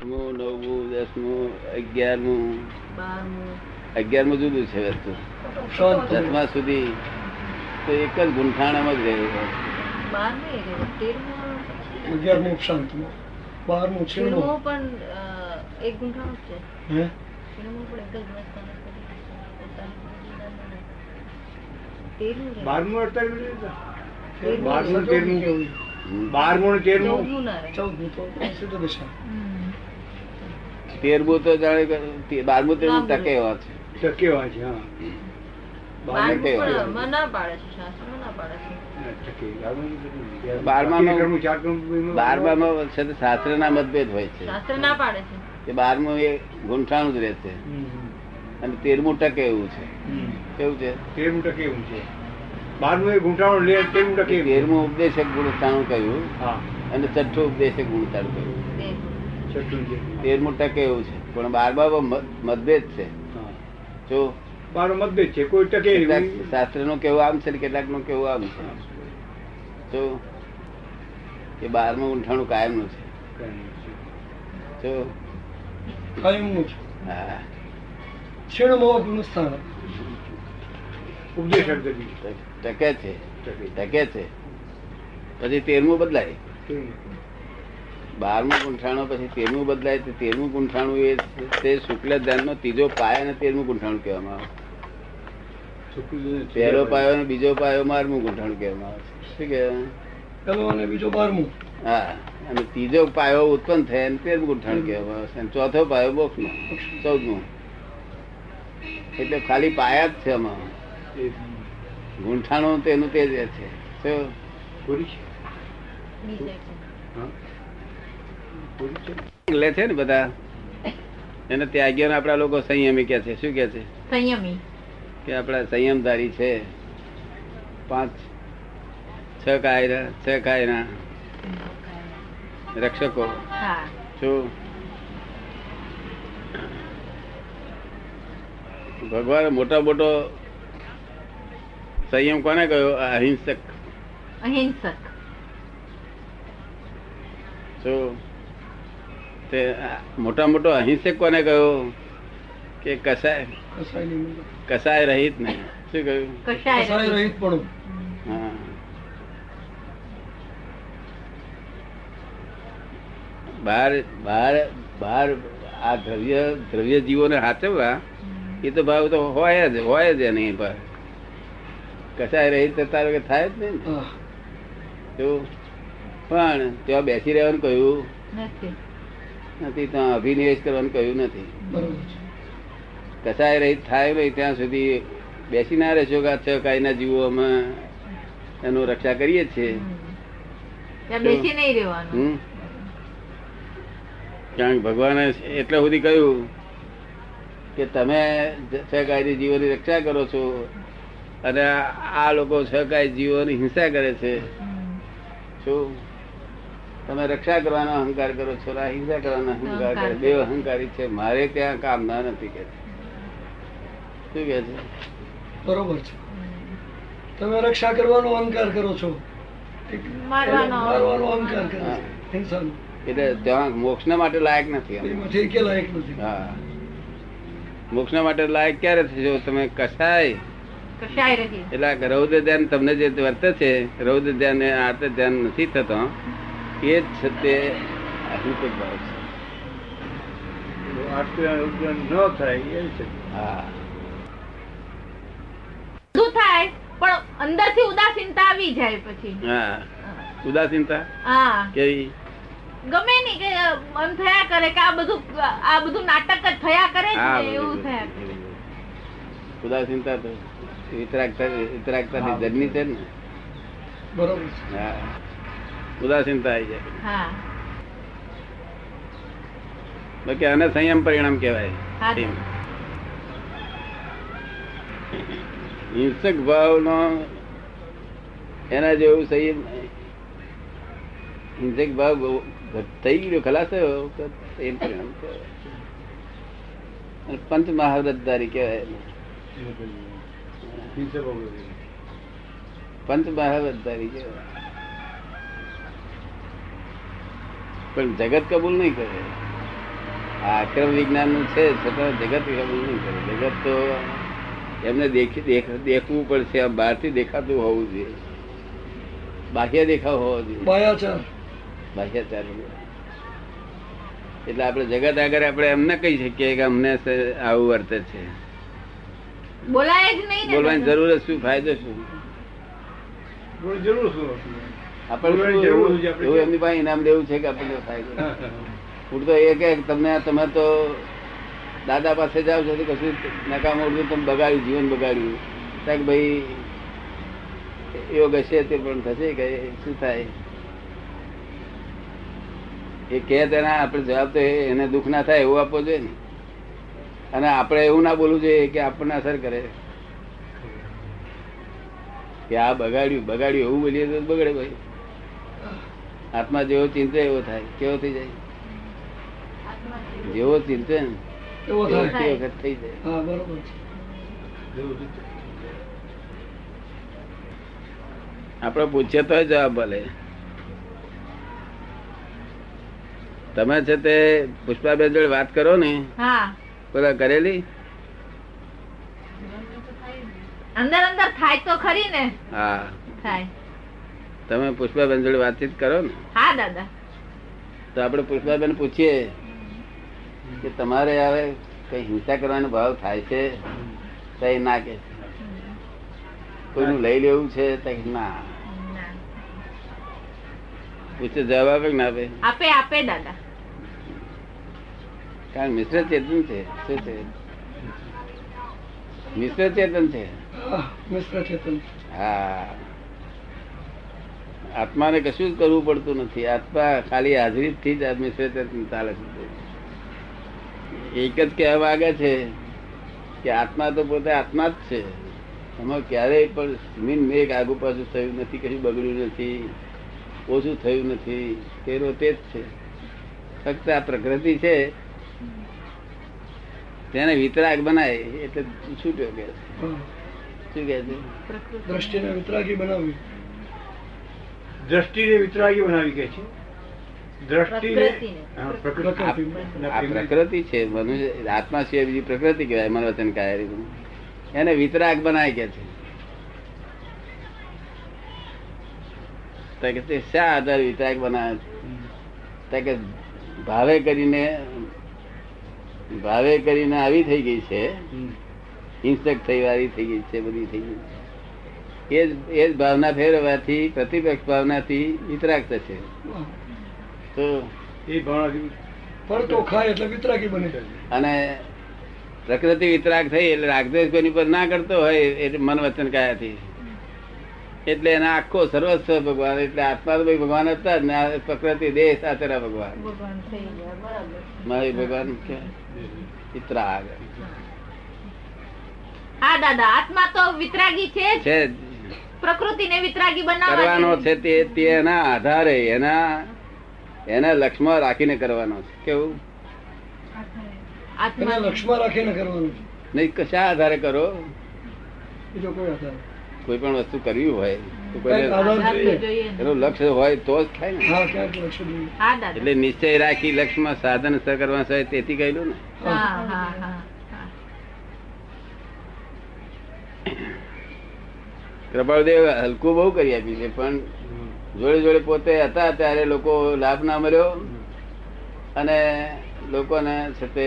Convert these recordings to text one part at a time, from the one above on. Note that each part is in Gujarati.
આઠમું નવમું દસમું અગિયારમું. અગિયારમું જુદું છે વસ્તુ. દસમા સુધી તો એક જ ગુંઠાણામાં જ રહેલું શાંતિમાં. બારમું તેરમું પણ એક ગુંઠાણું છે. હે. બારમું અડતાલીસ તેરમું બારમું તેરમું. બારમું તેરમું. ચૌદમું ના રહે. ચૌદમું તો સીધો દિશા હમ. તેરમું તો જાણે તે- બારમું તેરમું ટકે એવા છે. ટકેવા છે હા. બારમું ટકે પણ એવા. ના છે હા ના બારમામાં છે. મતભેદ હોય છે. શાસ્ત્ર ના પાડે છે. કે બારમું એ ગુંઠાણું જ રહેશે. હમ, અને તેરમું ટકે એવું છે. કેવું છે? તેરમું ટકે એવું છે. બારમું એ ગુંઠાણું લે તેરમું ટકે. તેરમું ઉપદેશક ગુણસ્થાનું કહ્યું. હા. અને છઠ્ઠું ઉપદેશક ગુણસ્થાનું કહ્યું. તેરમું. છે ટકે એવું છે? પણ બારમામાં મત- મતભેદ છે. જો બારો મતભેદ છે. કોઈ ટકે શાસ્ત્રનું શાસ્ત્રનું કેવું આમ છે ને કેટલાકનું કેવું આમ છે. જો એ બારમું ગુંઠાણું કાયમનું છે. કઈ નહીં. જો કાયમનું છે. હા. છીણમું ગુણસ્થાન ઉપદેશ ટકે છે. ટકે. છે. પછી તેરમું બદલાય. બારમું ગુંઠાણું પછી તેરમું બદલાય તો તેરમું ગુંઠાણું એ તે શુક્લ ધ્યાનનો ત્રીજો પાયો અને તેરમું ગુંઠાણું કહેવામાં આવે. પહેલો પાયો. અને બીજો પાયો બારમું ગુંઠાણું કહેવામાં આવે. શું કહેવાય અને બીજો બારમું. હા અને ત્રીજો પાયો ઉત્પન્ન થાય અને તેરમું ગુંઠાણું કહેવામાં આવે છે. અને ચોથો પાયો મોક્ષનો ચૌદમું. એટલે ખાલી પાયા જ છે આમાં. ગુંઠાણું તેનું તે જ છે. શું? પૂરી છે બીજા છે. હા પૂરી છે લે છે ને બધા. એને ત્યાગીઓને આપણા લોકો સંયમી કે છે. શું કે છે? સંયમી. કે આપણા સંયમધારી છે. પાંચ છ કાયરા છ કાયરા. રક્ષકો. શું ભગવાન મોટા મોટો સંયમ કોને કહ્યો? અહિંસક. અહિંસક. શું તે મોટા મોટો અહિંસક કોને કહ્યો કે કસાય? કસાય રહિત ને. શું કહ્યું કસાય રહિત. પણ. હા. બહાર બહાર બહાર આ દ્રવ્ય દ્રવ્ય જીવોને હાચવવા હમ. એ તો ભાવ તો હોય જ હોય જ એની પર. કસાય રહી તો તારો કે થાય જ નહીં. તો પણ ત્યાં બેસી રહેવાનું કહ્યું. નથી. નથી ત્યાં અભિનિવેશ કરવાનું કહ્યું નથી. કસાય રહી થાય નહીં ત્યાં સુધી બેસી ના રહેશો કે છ કાયના જીવો અમે એનું રક્ષા કરીએ છીએ. કે ભગવાને એટલે સુધી કહ્યું કે તમે સહકારી જીવોની રક્ષા કરો છો અને આ લોકો સહકારી જીવોની હિંસા કરે છે. શું? તમે રક્ષા કરવાનો અહંકાર કરો છો હિંસા કરવાનો અહંકાર કરે. બે અહંકારી છે. મારે ત્યાં કામ ના નથી કે. શું કે છે? બરોબર છે. તમે રક્ષા કરવાનો અહંકાર કરો છો. મારવાનો. અહંકાર કરો હિંસાનો. એટલે ત્યાં મોક્ષના માટે લાયક નથી લાયક નથી. હા. મોક્ષના માટે લાયક ક્યારે થશો તમે કસાય કશાય એટલે રૌદ્ર ધ્યાન તમને જે વર્તે છે રૌદ્ર ધ્યાન એ આર્ત ધ્યાન નથી થતો એ જ છે તે અહિંસક ભાવ છે. તો આટલું ન થાય એ છે. હા. થાય? પણ અંદરથી ઉદાસીનતા આવી જાય પછી. હા. ઉદાસીનતા? હા. કેવી? ગમે નહીં કે એમ થયા કરે કે આ બધું આ બધું નાટક જ થયા કરે છે એવું થયા કરે. ઉદાસીનતા તો વિતરાગતા છે ને? બરોબર હા. ઉદાસીનતા આવી જાય. હા. બાકી આને સંયમ પરિણામ કહેવાય. હિંસક ભાવ હિંસક એના જેવું સહી હિંસક ભાવ થઈ ગયો ખલાસ થયો તો સંયમ પરિણામ કહેવાય. પંચ મહાવ્રતધારી કહેવાય પંચ મહાવ્રતધારી કહેવાય. પણ જગત કબૂલ નહીં કરે. આ આક્રમ વિજ્ઞાનનું છે છતાં જગત કબૂલ નહીં કરે. જગત તો એમને દેખી દેખવું પડશે આમ બહારથી દેખાતું હોવું જોઈએ. બાહ્ય દેખાવ હોવો જોઈએ. બાહ્યાચાર. એટલે આપણે જગત આગળ આપણે એમને કહી શકીએ કે અમને આવું વર્તે છે. બોલાય જ નહીં બોલવાની જરૂર શું ફાયદો શું? જરૂર શું? આપણે એવું એમની પાસે ઇનામ દેવું છે કે આપણને ફાયદો હું તો એ કે તમને તમે તો દાદા પાસે જાઓ છો તો કશું નકામ ઉડતું તમે બગાડ્યું જીવન બગાડ્યું. ત્યાં કે ભાઈ યોગ હશે તે પણ થશે કે શું થાય? એ કે તેના આપણે જવાબ તો એને દુઃખ ના થાય એવું આપવો જોઈએ ને. અને આપણે એવું ના બોલવું જોઈએ કે આપણને અસર કરે. કે આ બગાડ્યું બગાડ્યું એવું બોલીએ તો બગડે ભાઈ. આત્મા જેવો ચિંતે એવો થાય કેવો થઈ જાય? જેવો ચિંતે એવો એવો થાય. તે વખત થઈ જાય. હા બરોબર છે. આપણે પૂછીએ તો જવાબ ભલે તમે છે તે પુષ્પાબેન જોડે વાત કરો ને? હા. પેલા કરેલી? અંદર અંદર થાય તો ખરી ને. હા. થાય. તમે પુષ્પાબેન જોડે વાતચીત કરો ને. હા દાદા. તો આપણે પુષ્પાબેન પૂછીએ કે તમારે હવે કઈ હિંસા કરવાનો ભાવ થાય છે? કઈ ના કે કોઈનું લઈ લેવું છે કઈ ના ના. પૂછે જવાબ આપે કે ના આપે? આપે આપે દાદા. કારણ મિશ્ર ચેતન છે. શું છે? મિશ્ર ચેતન છે? મિશ્ર ચેતન હા. આત્માને કશું જ કરવું પડતું નથી. આત્મા ખાલી હાજરીથી જ આદમી મિશ્ર ચાલે છે. એક જ કહેવા માંગે છે કે આત્મા તો પોતે આત્મા જ છે. એમાં ક્યારેય પણ મીન મેઘ આગુ પાછું થયું નથી કશું બગડ્યું નથી ઓછું થયું નથી. તેનો તે જ છે. ફક્ત આ પ્રકૃતિ છે. તેને વિતરાગ બનાય એટલે છૂટ્યો કે શું કે છે? દ્રષ્ટિને વિતરાગી બનાવવી દ્રષ્ટિને વિતરાગી બનાવી કે છે? પ્રકૃતિ. પ્રકૃતિ. આ પ્રકૃતિ છે મનુષ્ય આત્મા સિવાય બીજી પ્રકૃતિ કહેવાય મન વચન એને વિતરાગ બનાય કે છે. તે શા આધારે વિતરાગ બનાવે છે? તો કે ભાવે કરીને ભાવે કરીને આવી થઈ ગઈ છે. હિંસક થઈ વાળી થઈ ગઈ છે બધી થઈ ગઈ એ જ એ જ ભાવના ફેરવવાથી પ્રતિપક્ષ ભાવનાથી વિતરાગ થશે તો એ ભાવનાથી ખાય એટલે વિતરાગી બને અને પ્રકૃતિ વિતરાગ થઈ એટલે રાગદેશ કોઈની પર ના કરતો હોય એટલે મન વચન કાયાથી. એટલે એના આખો સર્વસ્વ ભગવાન એટલે આત્મા તો ભાઈ ભગવાન હતા જ ને પ્રકૃતિ દેહ સાચરા ભગવાન. ભગવાન થઈ મારી ભગવાન કે વિતરાગ. હા દાદા આત્મા તો વિતરાગી છે છે. પ્રકૃતિને વિતરાગી કરવાનો છે તે તેના આધારે એના એના લક્ષ્યમાં રાખીને કરવાનો છે. કેવું? લક્ષ્યમાં રાખીને કરવાનું નહીં કશા આધારે કરો? બીજો કોઈ આધાર? કોઈ પણ વસ્તુ કરવી હોય. એનું લક્ષ્ય હોય તો જ થાય ને. એટલે નિશ્ચય રાખી લક્ષ્યમાં સાધન સર કરવા છે તેથી કહેલું ને હા હા હા હા. કૃપાળદેવ હલકું બહુ કરી આપી છે પણ જોડે જોડે પોતે હતા ત્યારે લોકો લાભ ના મળ્યો. અને લોકોને છે તે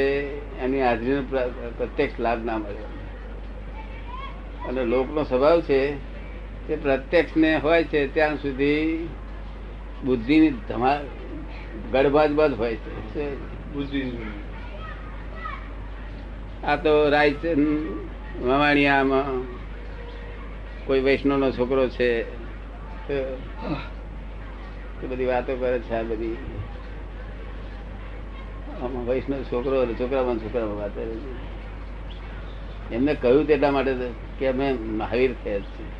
એની હાજરીનો પ્રત્યક્ષ લાભ ના મળ્યો. અને લોકનો સ્વભાવ છે તે પ્રત્યક્ષ ને હોય છે ત્યાં સુધી બુદ્ધિની ધમા ગડબાજબાજ હોય છે. બુદ્ધિ આ તો રાયચંદ મવાણિયામાં કોઈ વૈષ્ણવ નો છોકરો છે તો બધી વાતો કરે છે આ બધી. આમાં વૈષ્ણવ છોકરો છોકરામાં છોકરામાં વાત કરે છે. એમને કહ્યું તેટલા માટે કે અમે મહાવીર થયા છીએ.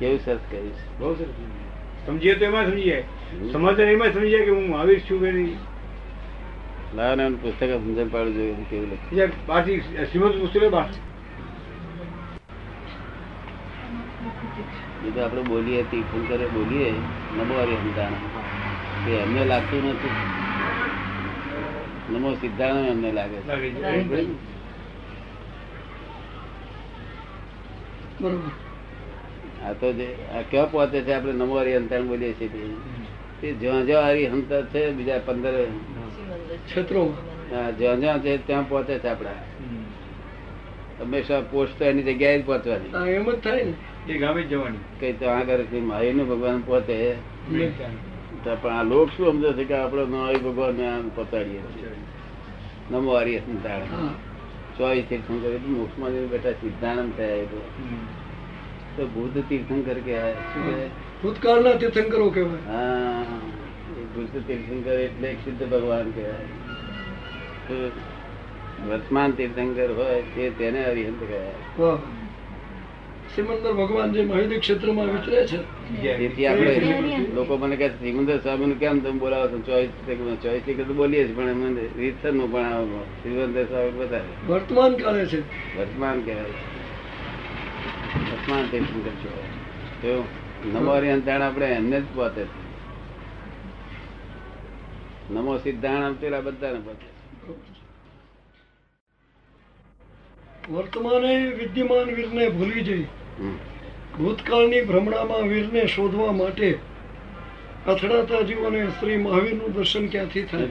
કેવું સરસ કહ્યું છે. બહુ સરસ. સમજીએ તો એમાં સમજીએ. સમજે એમાં સમજી જાય કે હું મહાવીર છું કે નહીં. લાવો ને પુસ્તક સમજણ પાડું જોઈએ કેવું લખ્યું બહારથી શ્રીમદ પુસ્તક એ તો આપણે બોલીએ તીર્થંકરે બોલીએ નમો હરિ હંતાણા તે એમને લાગતું નથી. નમો સિદ્ધાંત એમને લાગે છે. આ તો જે આ ક્યાં પહોંચે છે આપણે નમો હરિ અંતર બોલીએ છીએ તે. જ્યાં જ્યાં હરિ અંતર છે બીજા પંદર છત્રો. જ્યાં જ્યાં છે ત્યાં પહોંચે છે આપડા હંમેશા પોસ્ટ એની જગ્યાએ જ પહોંચવાની. એમ જ થાય ને. એ ગામે જવાની. કઈ તો આગળ મહાવીરનું ભગવાન પોતે. પણ આ લોક શું સમજે છે કે આપણે મહાવીર ભગવાન ને આમ પતાડીએ નમો આર્ય અંતર ચોવીસ તીર્થંકર મોક્ષમાં જઈને બેઠા સિદ્ધાનંદ થયા તો. તો બુદ્ધ તીર્થંકર કહેવાય. શું કહેવાય? ભૂતકાળના તીર્થંકરો કહેવાય. હા. બુદ્ધ તીર્થંકર એટલે એક સિદ્ધ ભગવાન કહેવાય. વર્તમાન તીર્થંકર હોય તે તેને અરિહંત કહેવાય. વાહ સિમંદર ભગવાન જે મહાવીર ક્ષેત્રમાં વિચરે છે. તેથી આપણે લોકો મને કહે છે સિમંદર સ્વામી કેમ તમે બોલાવો છો? ચોઈસ ચોઈસ ચોવીસ તો બોલીએ છીએ પણ એમને રીતસરનું પણ આવો સિમંદર સ્વામી વધારે વર્તમાન કાળે છે. વર્તમાન કહેવાય વર્તમાન તીર્થંકર છો. તો નમો હરિહંતાણ આપણે એમને જ પહોંચે નમો સિદ્ધાણ પેલા બધાને પહોંચે છે. વર્તમાને વિદ્યમાન વીરને ભૂલી જઈ. ભૂતકાળની ભ્રમણામાં વીરને શોધવા માટે અથડાતા જીવોને શ્રી મહાવીરનું દર્શન ક્યાંથી થાય?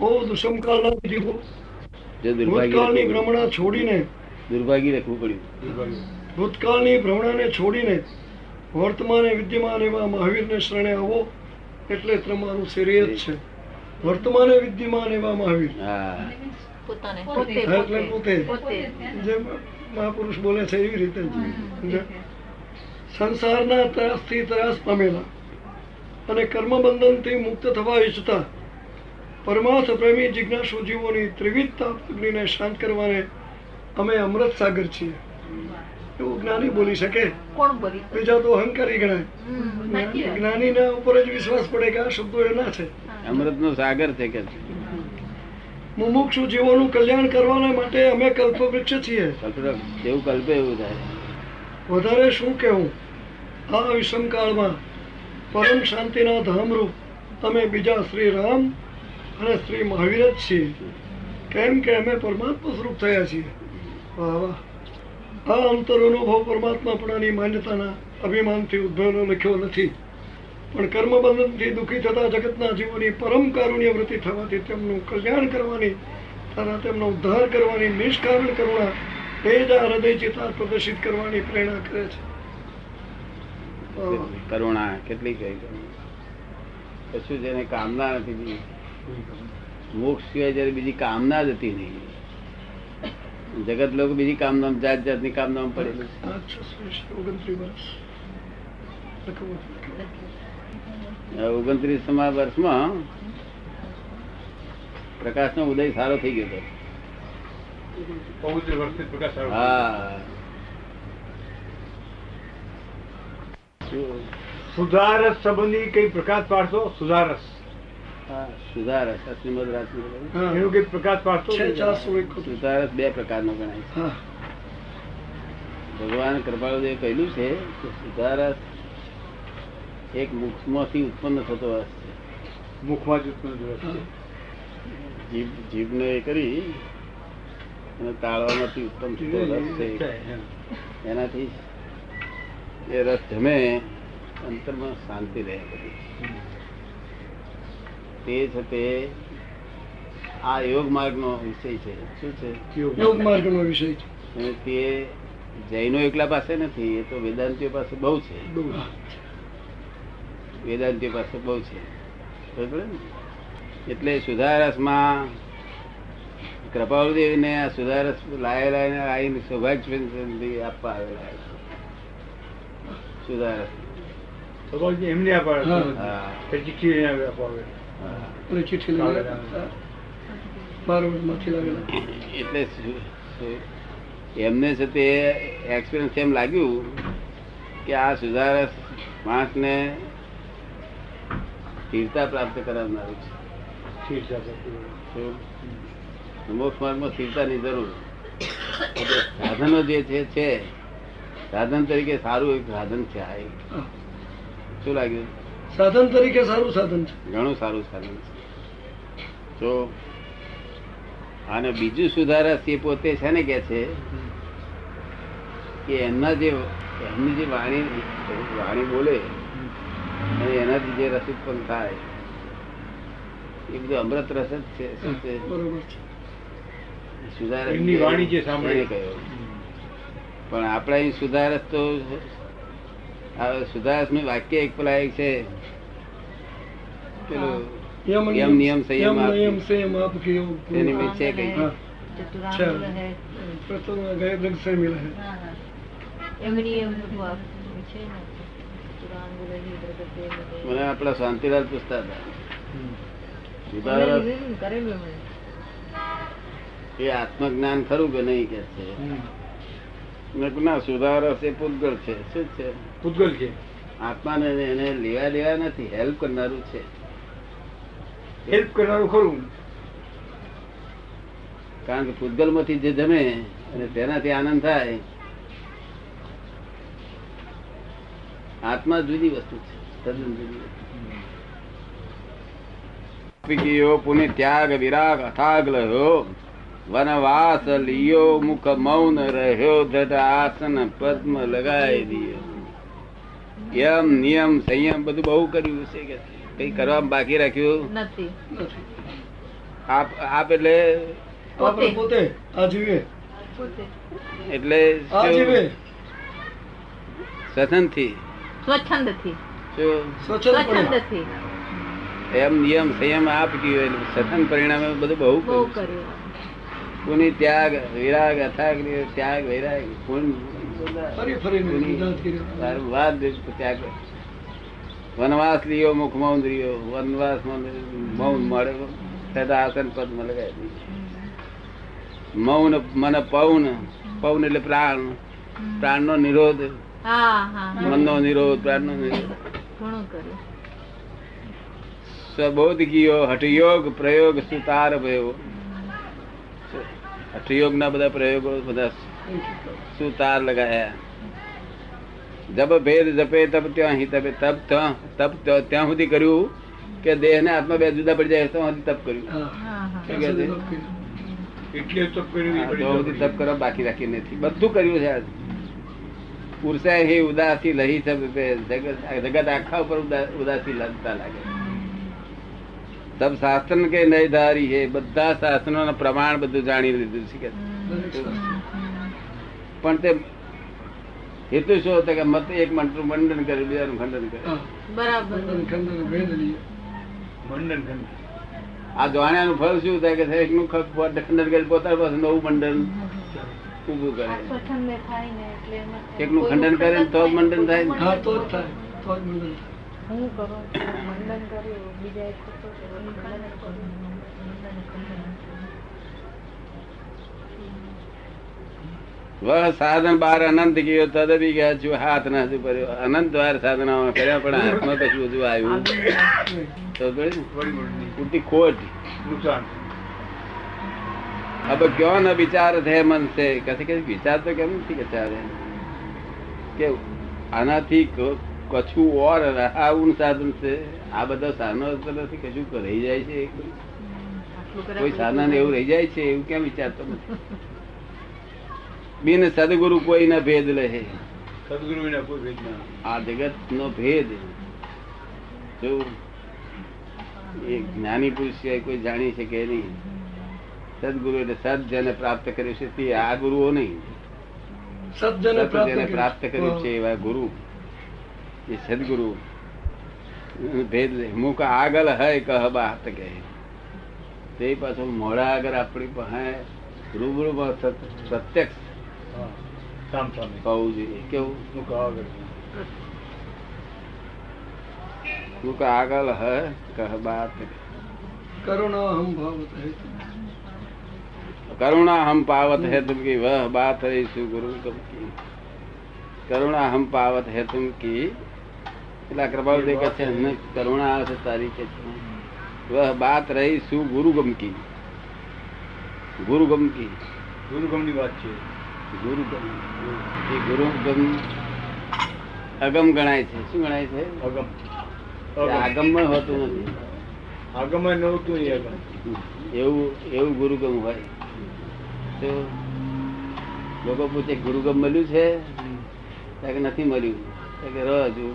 ઓ દુષ્મકાળના જીવો ભૂતકાળની ભ્રમણા છોડીને. દુર્ભાગ્ય રખવું પડ્યું. ભૂતકાળની ભ્રમણાને છોડીને વર્તમાને વિદ્યમાન એવા મહાવીરને શરણે આવો એટલે તમારું શ્રેય છે. વર્તમાને વિદ્યમાન એવા મહાવીર. હા. પોતાને. પોતે, એટલે પોતે. પોતે. જેમ મહાપુરુષ બોલે છે એવી રીતે સંસારના ત્રાસથી ત્રાસ પામેલા અને કર્મબંધનથી મુક્ત થવા ઈચ્છતા પરમાર્થ પ્રેમી જિજ્ઞાસુ જીવોની ત્રિવિધતા અગ્નિને શાંત કરવાને અમે અમૃત સાગર છીએ. એવું જ્ઞાની બોલી શકે? બીજા તો અહંકારી ગણાય. જ્ઞાની ના ઉપર જ વિશ્વાસ પડે કે આ શબ્દો એના છે. અમૃત નો સાગર છે કે મુમુક્ષુ જીવોનું કલ્યાણ કરવાના માટે અમે કલ્પવૃક્ષ છીએ. જેવું કલ્પે એવું થાય. વધારે શું કહેવું? આ વિષમકાળમાં પરમ શાંતિના ધામરૂપ અમે બીજા શ્રી રામ અને શ્રી મહાવીર જ છીએ. કેમ કે અમે પરમાત્મા સ્વરૂપ થયા છીએ. વાહ વાહ. આ અંતર અનુભવ પરમાત્માપણાની માન્યતાના અભિમાનથી ઉદ્ભવેલો લખ્યો નથી. પણ કર્મબંધનથી દુઃખી થતા જગતના જીવોની પરમ કારુણ્ય વૃત્તિ થવાથી તેમનું કલ્યાણ કરવાની તથા તેમનો ઉદ્ધાર કરવાની નિષ્કારણ કરુણા એ જ આ હૃદય ચિતા પ્રદર્શિત કરવાની પ્રેરણા કરે છે. કરુણા કેટલી કઈ કશું જેને કામના નથી. મોક્ષ સિવાય જયારે બીજી કામના જ હતી નહીં. જગત લોકો બીજી કામના જાત જાતની કામના પડેલું ઓગણત્રીસમા વર્ષમાં પ્રકાશનો ઉદય સારો થઈ ગયો હતો. હા. સુધારસ સંબંધી કઈ પ્રકાશ પાડશો? સુધારસ. હા, સુધારસ શ્રીમદ રાજની. એનું કઈ પ્રકાશ પાડશો? છે ચારસો એકોતેર. સુધારસ બે પ્રકારનો ગણાય ભગવાન કૃપાળુદેવ કહ્યું છે કે સુધારસ એક મુખમાંથી ઉત્પન્ન થતો રસ છે. મુખમાં જ ઉત્પન્ન થયો છે. જીભ જીભને એ કરી અને તાળવામાંથી ઉત્પન્ન થતો રસ છે. એનાથી એ રસ જમે અંતરમાં શાંતિ રહે બધી. તે છે તે આ યોગ માર્ગનો વિષય છે. શું છે? યોગ માર્ગનો વિષય છે. તે જૈનો એકલા પાસે નથી એ તો વેદાંતિઓ પાસે બહુ છે. બહુ. વેદાંતિઓ પાસે બહુ છે. એટલે સુધારસમાં કૃપાળુદેવને આ સુધારસ લાય લાયને આવીને સૌભાગ્ય આપવા આવેલા સુધારસ. એમને ચિઠ્ઠી આવે ચિઠ્ઠી એટલે છે તે એક્સપિરિયન્સ એમ લાગ્યું કે આ સુધારસ માણસને સ્થિરતા પ્રાપ્ત કરાવનારું છે? મોક્ષ માર્ગમાં સ્થિરતાની જરૂર. સાધનો જે છે છે. સાધન તરીકે સારું એક સાધન છે આ. શું લાગ્યું? સાધન તરીકે સારું સાધન છે. ઘણું સારું સાધન છે. તો અને બીજું સુધારા તે પોતે છે ને કે છે કે એમના જે એમની જે વાણી વાણી બોલે અને એનાથી જે રસ ઉત્પન્ન થાય એ બધું અમૃત રસ જ છે વાણી જે સાંભળે. પણ આપણે અહીં સુધારસ તો સુધારસનું વાક્ય એક પેલા એક છે પેલું યમ યમ નિયમ સંયમ નિયમ સંયમ આપ કે યોગ મેં છે કઈ. પ્રથમ ગયે સે મિલા હે એમ છે ને ચતુરાંગુલ હે, પ્રગટે બધે. મને આપણા શાંતિલાલ પૂછતા હતા. એ આત્મજ્ઞાન ખરું કે નહીં કે છે? ના સુધારસ એ પૂતગળ છે. શું છે? પૂતગળ છે. આત્માને એને લેવા લેવા નથી હેલ્પ કરનારું છે. હેલ્પ કરનારું ખરું. કારણ કે પૂતગલમાંથી જે જમે અને તેનાથી આનંદ થાય આત્મા જુદી વસ્તુ છે. તદ્દન જુદી વસ્તુ. ત્યાગ વિરાગ અથાગ લહ્યો વનવાસ લિયો મુખ મૌન રહ્યો ધટ આસન પદ્મ લગાવી દિયો. યમ નિયમ સંયમ બધું બહુ કર્યું છે કે કઈ કરવા બાકી રાખ્યું? નથી. આપ આપ એટલે પોતે. આજીવે પોતે. એટલે સતનથી સ્વચ્છંદથી સ્વચ્છંદ સ્વચ્છંદ પડે થી એમ નિયમ સંયમ આપી ગયું એટલે સથન પરિણામે બધું બહુ બહુ કર્યું. કોની ત્યાગ વિરાગ અથાગ ત્યાગ વૈરાગ વાત ત્યાગ. વનવાસ લીયો મુખ મૌન રહ્યો વનવાસ મૌન મળે સદા આસન પદ મળે મૌન મન પૌન પૌન એટલે પ્રાણ. પ્રાણ નો નિરોધ. હા હા મન નો નિરોધ પ્રાણનો નિરોધ. ઘણું કર્યું. સ્વબોધ ગયો હઠયોગ પ્રયોગ સુતાર ભયો હઠયોગ ના બધા પ્રયોગો બધા સુતાર લગાયા. જબ ભેદ જપે તબ ત્યાં હિ તપે તપ ત્યાં તપ ત્યાં- સુધી કર્યું કે દેહ ને આત્મા બે જુદા પડી જાય તો સુધી તપ કર્યું? એટલે તપ કર્યું. તપ કરવા બાકી રાખી નથી. બધું કર્યું છે આજ. પુરુષાય હે ઉદાસી લહી જગત આખા ઉપર ઉદાસી લાગતા લાગે. સબ શાસ્ત્ર કે નહીં ધારી હે બધા શાસ્ત્રો પ્રમાણ બધું જાણી લીધું છે કે. પણ તે હેતુ શું હતો કે મત એક મંત્રનું મંડન કરે બીજાનું ખંડન કરે બરાબર. ખંડન ખંડન ભેદ લઈએ મંડન ખંડ આ જાણ્યાનું ફળ શું થાય કે ખંડન કરે પોતાના પાસે નવું મંડન. ઊભું કરે. એકનું ખંડન કરે ને તો જ મંડન થાય ને. તો જ થાય. તો જ મંડન થાય. હું કરું? મંડન કર્યું બીજા એક ખોટો કર્યો, મંડન કર્યું, મંડન ખંડન. વહ સાધન બાર અનંત ગયો તદબી ગયા છું હાથ ના પડ્યો અનંત વાર સાધના કર્યા પણ હાથમાં કશું બધું આવ્યું? તો ખોટ. નુકસાન. અબ ક્યો ન વિચાર થે મન છે કથે કે વિચાર તો કેમ નથી કે ચાલે કે આનાથી કછું ઓર રહાવું સાધન છે આ બધા સાધનો નથી કશું રહી જાય છે કોઈ સાધન એવું રહી જાય છે એવું કેમ વિચારતો નથી બિન સદગુરુ કોઈ ના ભેદ લે સદગુરુ આ જગત નો ભેદ જો એ જ્ઞાની પુરુષ કોઈ જાણી શકે નહીં સદગુરુ એટલે સદ જેને પ્રાપ્ત કર્યું છે તે આ ગુરુઓ નહીં. જેને પ્રાપ્ત કર્યું છે. એવા ગુરુ. એ સદગુરુ. ભેદ મુખ આગળ હય કહ બાત કે તે પાછું મોડા આગળ આપણી પાસે રૂબરૂ પ્રત્યક્ષ હા. સામ સામે. હોવું જોઈએ. કેવું? મુખ આગળ. મુખ આગળ હય કહ બાત કરુણા હમ હેતુ. करुणा हम पावत है तुम की वह बात है सु गुरु तुम की करुणा हम पावत है तुम की પેલા કૃપાલ દેખે છે એમને કરુણા આવે છે તારી કે છે. વહ બાત રહી સુ ગુરુ ગમ કી ગુરુ ગમ કી ગુરુગમની વાત છે ગુરુ ગમ એ ગુરુ ગમ અગમ ગણાય છે શું ગણાય છે અગમ એ આગમમાં હોતું નથી આગમન નહોતું એ આગમ. એવું એવું ગુરુગમ હોય તો લોકો પૂછે ગુરુ ગમ મળ્યું છે? કે નથી મળ્યું. કે ર હજુ.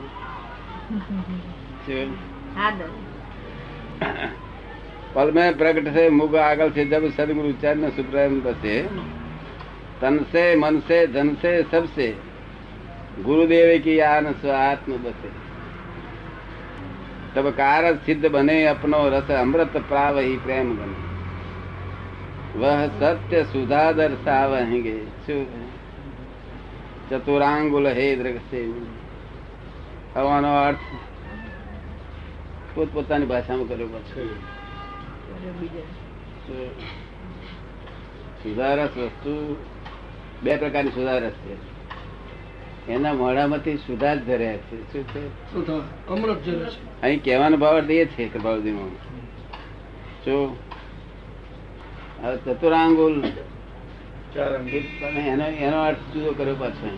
પલમે પ્રગટ છે મુગ આગળ છે જબ સદગુરુ ચરણ સુપ્રેમ બસે તનસે મનસે ધનસે સબસે ગુરુદેવ કી આન સ્વાત્મ બસે. તબ કાર સિદ્ધ બને અપનો રસ અમૃત પ્રાવહી પ્રેમ બને वह सत्य सुधा दर्शावहेंगे શું ચતુરાંગુલ હે દ્રગસે આવવાનો અર્થ પોતપોતાની ભાષામાં કર્યો પાછો સુધારસ વસ્તુ બે પ્રકારની સુધારસ છે એના મોઢામાંથી સુધા જ ધર્યા છે શું છે સુધા અમૃત જરે છે અહીં કહેવાનો ભાવ અર્થ એ છે કૃપાળુજીમાં શું હવે ચતુરાંગુલ એનો એનો અર્થ જુદો કર્યો પાછો.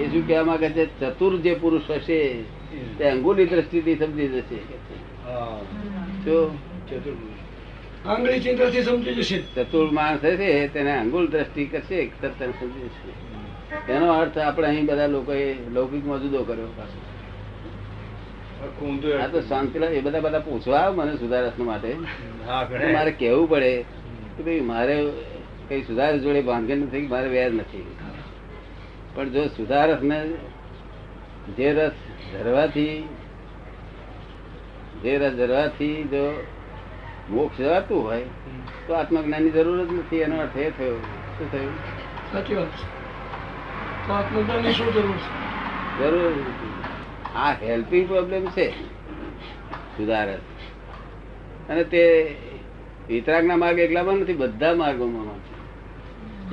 એ શું કહેવા માંગે છે ચતુર જે પુરુષ હશે તે અંગુલી દ્રષ્ટિથી સમજી જશે. આંગળી ચિંતાથી સમજી જશે. ચતુર માણસ હશે તેને અંગુલ દ્રષ્ટિ કરશે તરત સમજી જશે. એનો અર્થ આપણે અહીં બધા લોકોએ લૌકિકમાં જુદો કર્યો પાછો. આ તો શાંતિલાલ એ બધા બધા પૂછવા મને સુધારસ માટે. મારે કેવું પડે? કે ભાઈ મારે કઈ સુધારસ જોડે ભાંગન નથી મારે વેર નથી. પણ જો સુધારસ ને જે રસ ધરવાથી જે રસ ધરવાથી જો મોક્ષ જવાતું હોય તો આત્મજ્ઞાનની જરૂર જ નથી. એનો અર્થ એ થયો. શું થયું? સાચી વાત છે. આત્મજ્ઞાનની શું જરૂર જરૂર નથી. આ હેલ્પિંગ પ્રોબ્લેમ છે. સુધારસ. અને તે વિતરાગના માર્ગ એકલામાં નથી બધા માર્ગોમાં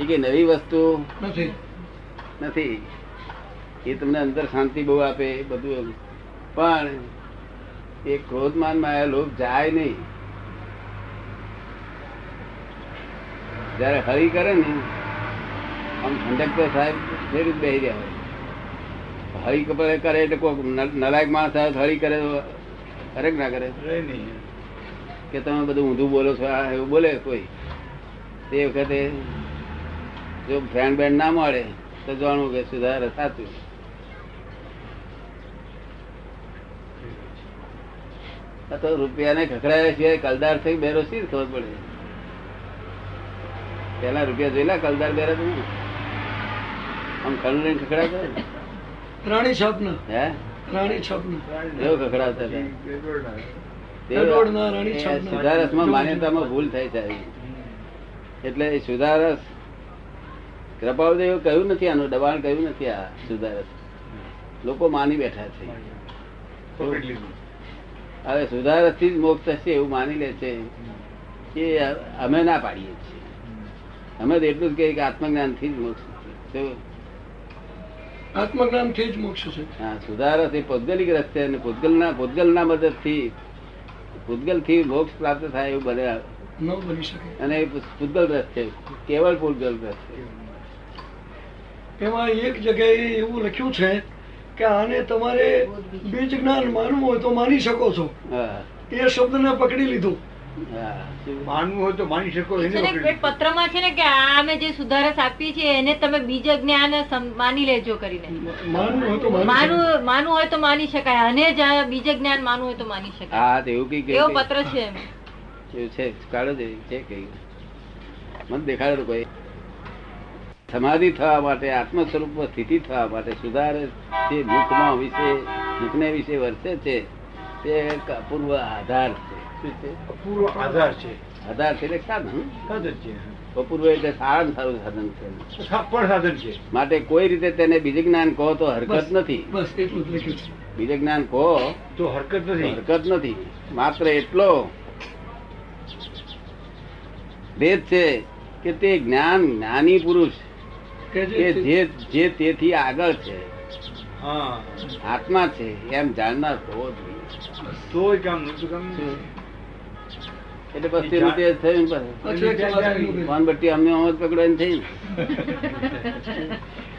એ કે નવી વસ્તુ નથી. નથી. એ તમને અંદર શાંતિ બહુ આપે બધું પણ એ ક્રોધમાનમાં લોભ જાય નહીં. જયારે હરી કરે ને આમ ઠંડક તો સાહેબ ફેર જ બેહી રહ્યા હોય. હરી કપડે કરે એટલે કોઈ નલાયક માણસ હળી હરી કરે તો કરે કે ના કરે. કે તમે બધું ઊંધું બોલો છો આ એવું બોલે કોઈ. તે વખતે જો ફ્રેન્ડ બેન્ડ ના મળે તો જાણવું કે સુધાર સાચું તો રૂપિયાને ખખડાયા સિવાય કલદાર થઈ બેરો શી ખબર પડે? પેલા રૂપિયા જોયેલા કલદાર બેરા તું આમ ખંડ ખખડાતા રાણી છાપના. હે? રાણી છાપના. એવો ખખડાવતા હતા. સુધારસમાં માન્યતામાં ભૂલ એટલે સુધારસ કૃપાળુદેવે કહ્યું નથી આનું દબાણ કહ્યું નથી આ સુધારસ. લોકો માની બેઠા છે. હવે સુધારસથી જ મોક્ષ થશે એવું માની લે છે કે અમે ના પાડીએ છીએ. અમે તો એટલું જ કહીએ કે આત્મજ્ઞાનથી જ મોક્ષ છે શું? આત્મજ્ઞાનથી જ મોક્ષ છે. હા સુધારસ એ પૌદ્ગલિક રસ્તે અને પૂતગલના પૂતગલના મદદથી પૂતગલથી મોક્ષ પ્રાપ્ત થાય એવું બને. ન બની શકે. અને પૂતગલ રસ્તે કેવળ પૂતગલ રસ્તે. એમાં એક જગ્યાએ એવું લખ્યું છે કે આને તમારે બીજ જ્ઞાન માનવું હોય તો માની શકો છો. એ શબ્દને પકડી લીધું? માનવું હોય તો માની શકો એને છે ને પકડી એ પત્રમાં છે ને કે અમે જે સુધારસ આપીએ છીએ એને તમે બીજ જ્ઞાન માની લેજો કરીને. માનવું હોય તો માનવું માનવું હોય તો માની શકાય અને જ બીજ જ્ઞાન માનવું હોય તો માની શકાય. હા એવું કઈ એવો પત્ર છે એમ. એવું છે કાઢો છે છે કઈ. મને દેખાડો કોઈ. સમાધિ થવા માટે આત્મ સ્વરૂપ સ્થિતિ થવા માટે સુધારે જે મુખમાં વિશે મુખને વિશે વર્તે છે તે પૂર્વ અપૂર્વ આધાર. છે શું આધાર છે. આધાર છે એટલે સાધન સાધન છે અપૂર્વ એટલે સારામાં સારું સાધન છે. પણ સાધન છે. માટે કોઈ રીતે તેને બીજું જ્ઞાન કહો તો હરકત નથી. બસ એટલું જ લખ્યું છે. બીજ જ્ઞાન કહો તો હરકત નથી. હરકત નથી. માત્ર એટલો ભેદ છે કે તે જ્ઞાન જ્ઞાની પુરુષ કે જે તેથી આગળ છે. આત્મા છે એમ જાણનાર હોવો જોઈએ. કામ એટલે પછી રીતે થયું ને પાછું. એક વાતનું પાછું. પાનબટ્ટી અમને અમત પકડવાની થઈ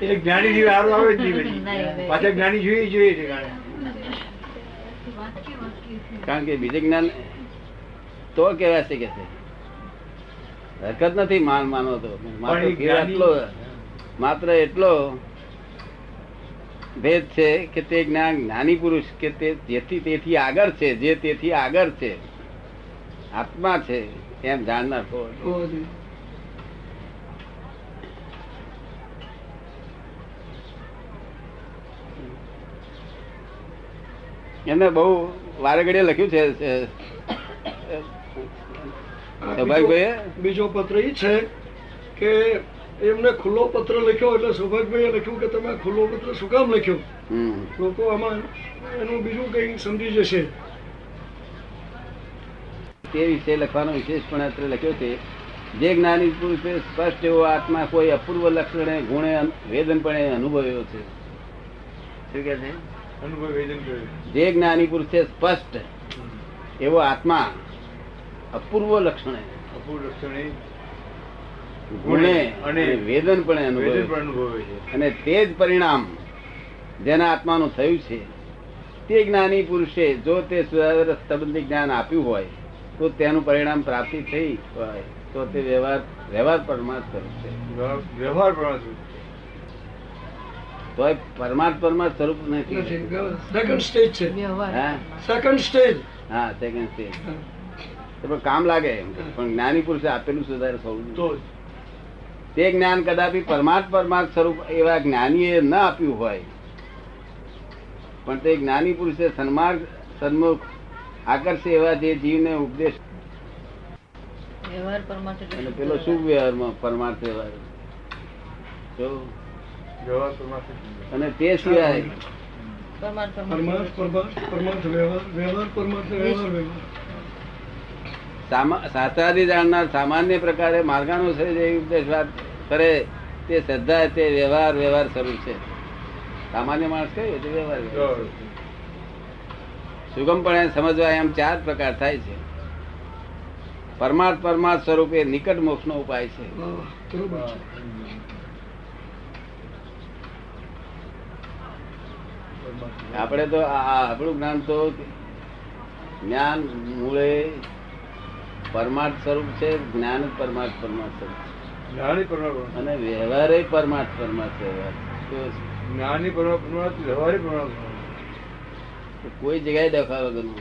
એટલે જ્ઞાની જીવ હારું આવે જ નહીં પછી. જ્ઞાની જોઈએ જોઈએ છે કારણ કે. બીજે જ્ઞાન તો કહેવાશે કે છે. હરકત નથી માન માનો તો. માત્ર પણ એ ફેર જ્ઞાની- આટલો માત્ર એટલો ભેદ છે કે તે જ્ઞાન જ્ઞાની પુરુષ કે તે જેથી તેથી આગળ છે જે તેથી આગળ છે. આત્મા છે એમ જાણનાર હોવો જોઈએ. એમને બહુ વારે ઘડીએ લખ્યું છે અ, બીજો- પત્ર એ છે કે એમને ખુલ્લો પત્ર લખ્યો એટલે સૌભાગભાઈએ લખ્યું કે તમે ખુલ્લો પત્ર શું કામ લખ્યો. લોકો આમાં એનું બીજું કંઈ સમજી જશે તે વિશે લખવાનો વિશેષ પણ અત્રે લખ્યો છે. જે જ્ઞાની પુરુષે સ્પષ્ટ એવો આત્મા કોઈ અપૂર્વ લક્ષણે ગુણે વેદનપણે અનુભવ્યો છે. શું કે છે? અનુભવ વેદન જે જ્ઞાની પુરુષે સ્પષ્ટ એવો આત્મા અપૂર્વ લક્ષણે અપૂર્વ લક્ષણે ગુણે અને વેદન પણ અનુભવે છે. અને તે જ પરિણામ જેના આત્માનું થયું છે. તે જ્ઞાની પુરુષે જો તે સુધાર સંબંધી જ્ઞાન આપ્યું હોય તો તેનું પરિણામ પ્રાપ્તિ થઈ હોય તો તે વ્યવહાર વ્યવહાર પરમાર્થ સ્વરૂપ છે. વ્યવહાર પરમાર્થ. તો પરમાર્થ પરમાર્થ સ્વરૂપ નથી. સેકન્ડ સ્ટેજ છે. સેકન્ડ સ્ટેજ હા સેકન્ડ સ્ટેજ પણ કામ લાગે પણ જ્ઞાની પુરુષે આપેલું સુધારે તો તે જ્ઞાન કદાપી પરમાર્થ પરમાર્થ સ્વરૂપ એવા જ્ઞાનીએ ન આપ્યું હોય. પણ તે જ્ઞાની પુરુષે સન્માર્ગ સન્મુખ આકર્ષે એવા જે જીવને ઉપદેશ. અને પેલો શુભ વ્યવહારમાં પરમાર્થ વ્યવહાર? અને તે સિવાય શાસ્ત્રાદી જાણનાર સામાન્ય પ્રકારે માર્ગાનુસાર જે ઉપદેશ વાત કરે તે શ્રદ્ધા તે વ્યવહાર વ્યવહાર સ્વરૂપ છે. સામાન્ય માણસ કયો? તે વ્યવહાર. સુગમપણે સમજવા એમ ચાર પ્રકાર થાય છે. પરમાર્થ પરમાર્થ સ્વરૂપે નિકટ મોક્ષનો ઉપાય છે. આપણે તો આપણું જ્ઞાન તો જ્ઞાન મૂળે પરમાર્થ સ્વરૂપ છે જ્ઞાન પરમાર્થ પરમાર્થ સ્વરૂપ છે. અને વ્યવહાર પરમાર્થ પરમાર્થ વ્યવહાર જ્ઞાની પરમાર્થ વ્યવહારી પરમાર્થ કોઈ જગ્યાએ દેખાવ વગરનું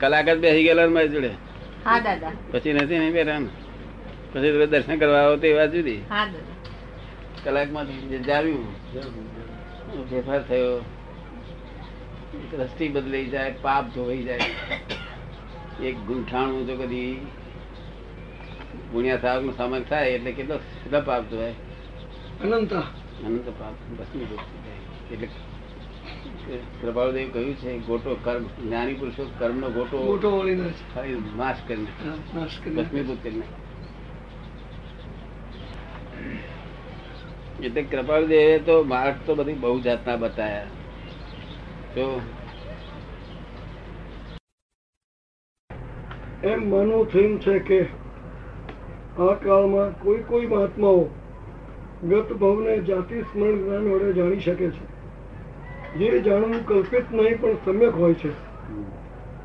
કલાક જ બેસી ગયેલા મારી જોડે? હા દાદા. પછી નથી નહીં બેઠા પછી તમે દર્શન કરવા આવો તો એ વાત જુદી. કલાકમાં કલાકમાં જાવ્યું ફેરફાર થયો. દ્રષ્ટિ બદલાઈ જાય પાપ ધોવાઈ જાય. એક ગુંઠાણું તો કદી ગુણ્યા સાહેબ સામાન થાય એટલે કેટલો કેટલા પાપ ધોવાય અનંત. અનંત પાપ જાય. એટલે કૃપાળુદેવ કહ્યું છે ગોટો કર્મ જ્ઞાની પુરુષો કર્મનો ગોટો ના ખાલી નાશ કરીને. ભસ્મીભૂત કરી નાખે. એટલે કૃપાળુદેવે તો માર્ગ તો બધી બહુ જાતના બતાયા. તો એમ માનવું થયું છે કે આ કાળમાં કોઈ કોઈ મહાત્માઓ ગત ભવને જાતિ સ્મરણ જ્ઞાન વડે જાણી શકે છે. જે જાણવું કલ્પિત નહીં પણ સમ્યક હોય છે.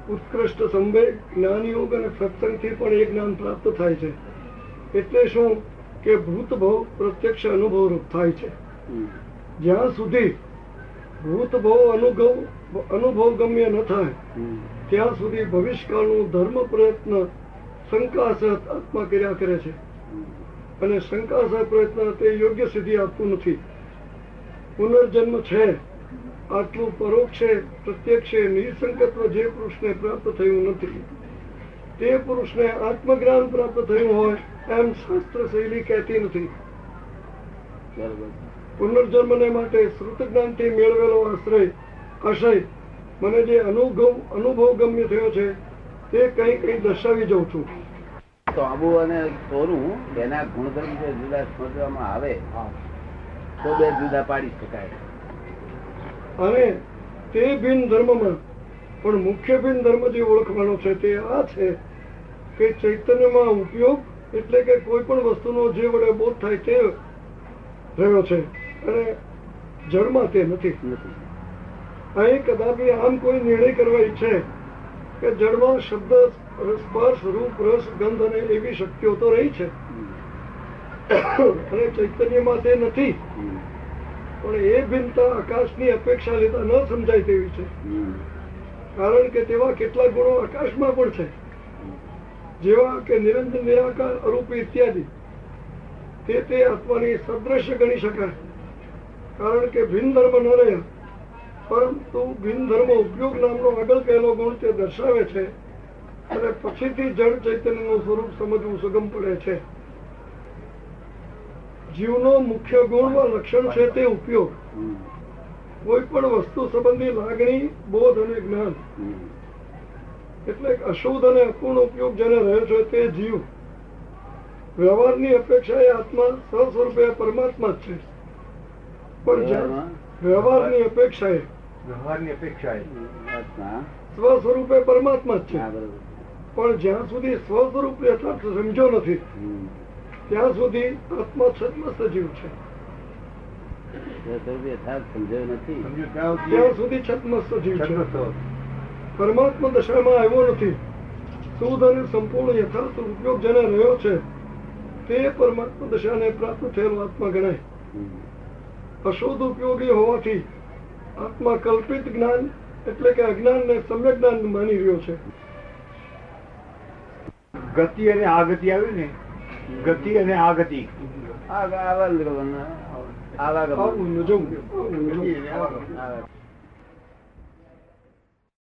ઉત્કૃષ્ટ સંવેગ જ્ઞાનયોગ અને સત્સંગથી પણ એ જ્ઞાન પ્રાપ્ત થાય છે. એટલે શું કે ભૂત ભવ પ્રત્યક્ષ અનુભવ રૂપ થાય છે. જ્યાં સુધી ભૂત ભવ અનુભવ અનુભવ ગમ્ય ન થાય ત્યાં સુધી ભવિષ્યકાળનું ધર્મ પ્રયત્ન શંકાસહ આત્મા કર્યા કરે છે. અને શંકાસત પ્રયત્ન તે યોગ્ય સિદ્ધિ આપતું નથી. પુનર્જન્મ છે. આટલું પરોક્ષે પ્રત્યક્ષે નિસંકત્વ જે પુરુષને પ્રાપ્ત થયું નથી. તે પુરુષને આત્મજ્ઞાન પ્રાપ્ત થયું હોય એમ શાસ્ત્ર શૈલી કહેતી નથી. પુનર્જન્મને માટે શ્રુત જ્ઞાનથી મેળવેલો આશ્રય, આશય, મને જે અનુભવ અનુભવ ગમ્ય થયો છે, તે કંઈ કંઈ દર્શાવી જાઉં છું. તો અને સોનું એના ગુણધર્મ જો જુદા સમજવામાં આવે તો બે જુદા પાડી શકાય. અને તે બિન ધર્મમાં પણ મુખ્ય બિન ધર્મ જે ઓળખવાનો છે તે આ છે કે ચૈતન્યમાં ઉપયોગ એટલે કે કોઈ પણ વસ્તુનો જે વડે બોધ થાય તે રહ્યો છે. અને જળમાં તે નથી. નથી. અહીં કદાપી આમ કોઈ નિર્ણય કરવા ઈચ્છે કે જળમાં શબ્દ સ્પર્શ રૂપ, રસ, ગંધ અને એવી શક્તિઓ તો રહી છે. અને ચૈતન્યમાં તે નથી. પણ એ ભિન્નતા આકાશની અપેક્ષા લેતા ન સમજાય તેવી છે. કારણ કે તેવા કેટલાક ગુણો આકાશમાં પણ છે. જેવા કે નિરંજન, નિરાકાર, અરૂપ ઇત્યાદિ. તે તે આત્માની સદ્રશ્ય ગણી શકાય. કારણ કે ભિન્ન ધર્મ ન રહ્યા. પરંતુ બિનધર્મ ઉપયોગ નામનો આગળ કહેલો ગુણ તે દર્શાવે છે અને પછીથી જળ ચૈતન્યનું સ્વરૂપ સમજવું સુગમ પડે છે. જીવનો મુખ્ય ગુણ લક્ષણ છે તે ઉપયોગ. કોઈ પણ વસ્તુ સંબંધી લાગણી, બોધ અને જ્ઞાન. એટલે અશુદ્ધ અને અપૂર્ણ ઉપયોગ જેને રહ્યો છે તે જીવ. વ્યવહારની અપેક્ષા એ આત્મા સ્વસ્વરૂપે સ્વરૂપે પરમાત્મા જ છે. પણ વ્યવહારની અપેક્ષાએ. વ્યવહારની અપેક્ષાએ. સ્વ સ્વરૂપે પરમાત્મા જ છે. પણ જ્યાં સુધી સ્વ સ્વરૂપ યથાર્થ સમજો નથી ત્યાં સુધી આત્મા છદ્મ સજીવ છે. જો સ્વરૂપ યથાર્થ સમજ્યો નથી સમજો ત્યાં સુધી છદ્મ સજીવ છે. પરમાત્મા દશામાં આવ્યો નથી. શુદ્ધ અને સંપૂર્ણ યથાર્થ ઉપયોગ જેને રહ્યો છે તે પરમાત્મા દશાને પ્રાપ્ત થયેલો આત્મા ગણાય. અશુદ્ધ ઉપયોગી હોવાથી આત્મા કલ્પિત જ્ઞાન એટલે કે અજ્ઞાન ને સમ્યક જ્ઞાન માની રહ્યો છે ગતિ અને આ ગતિ આવી ને ગતિ અને આ ગતિ આ આવા. આવા.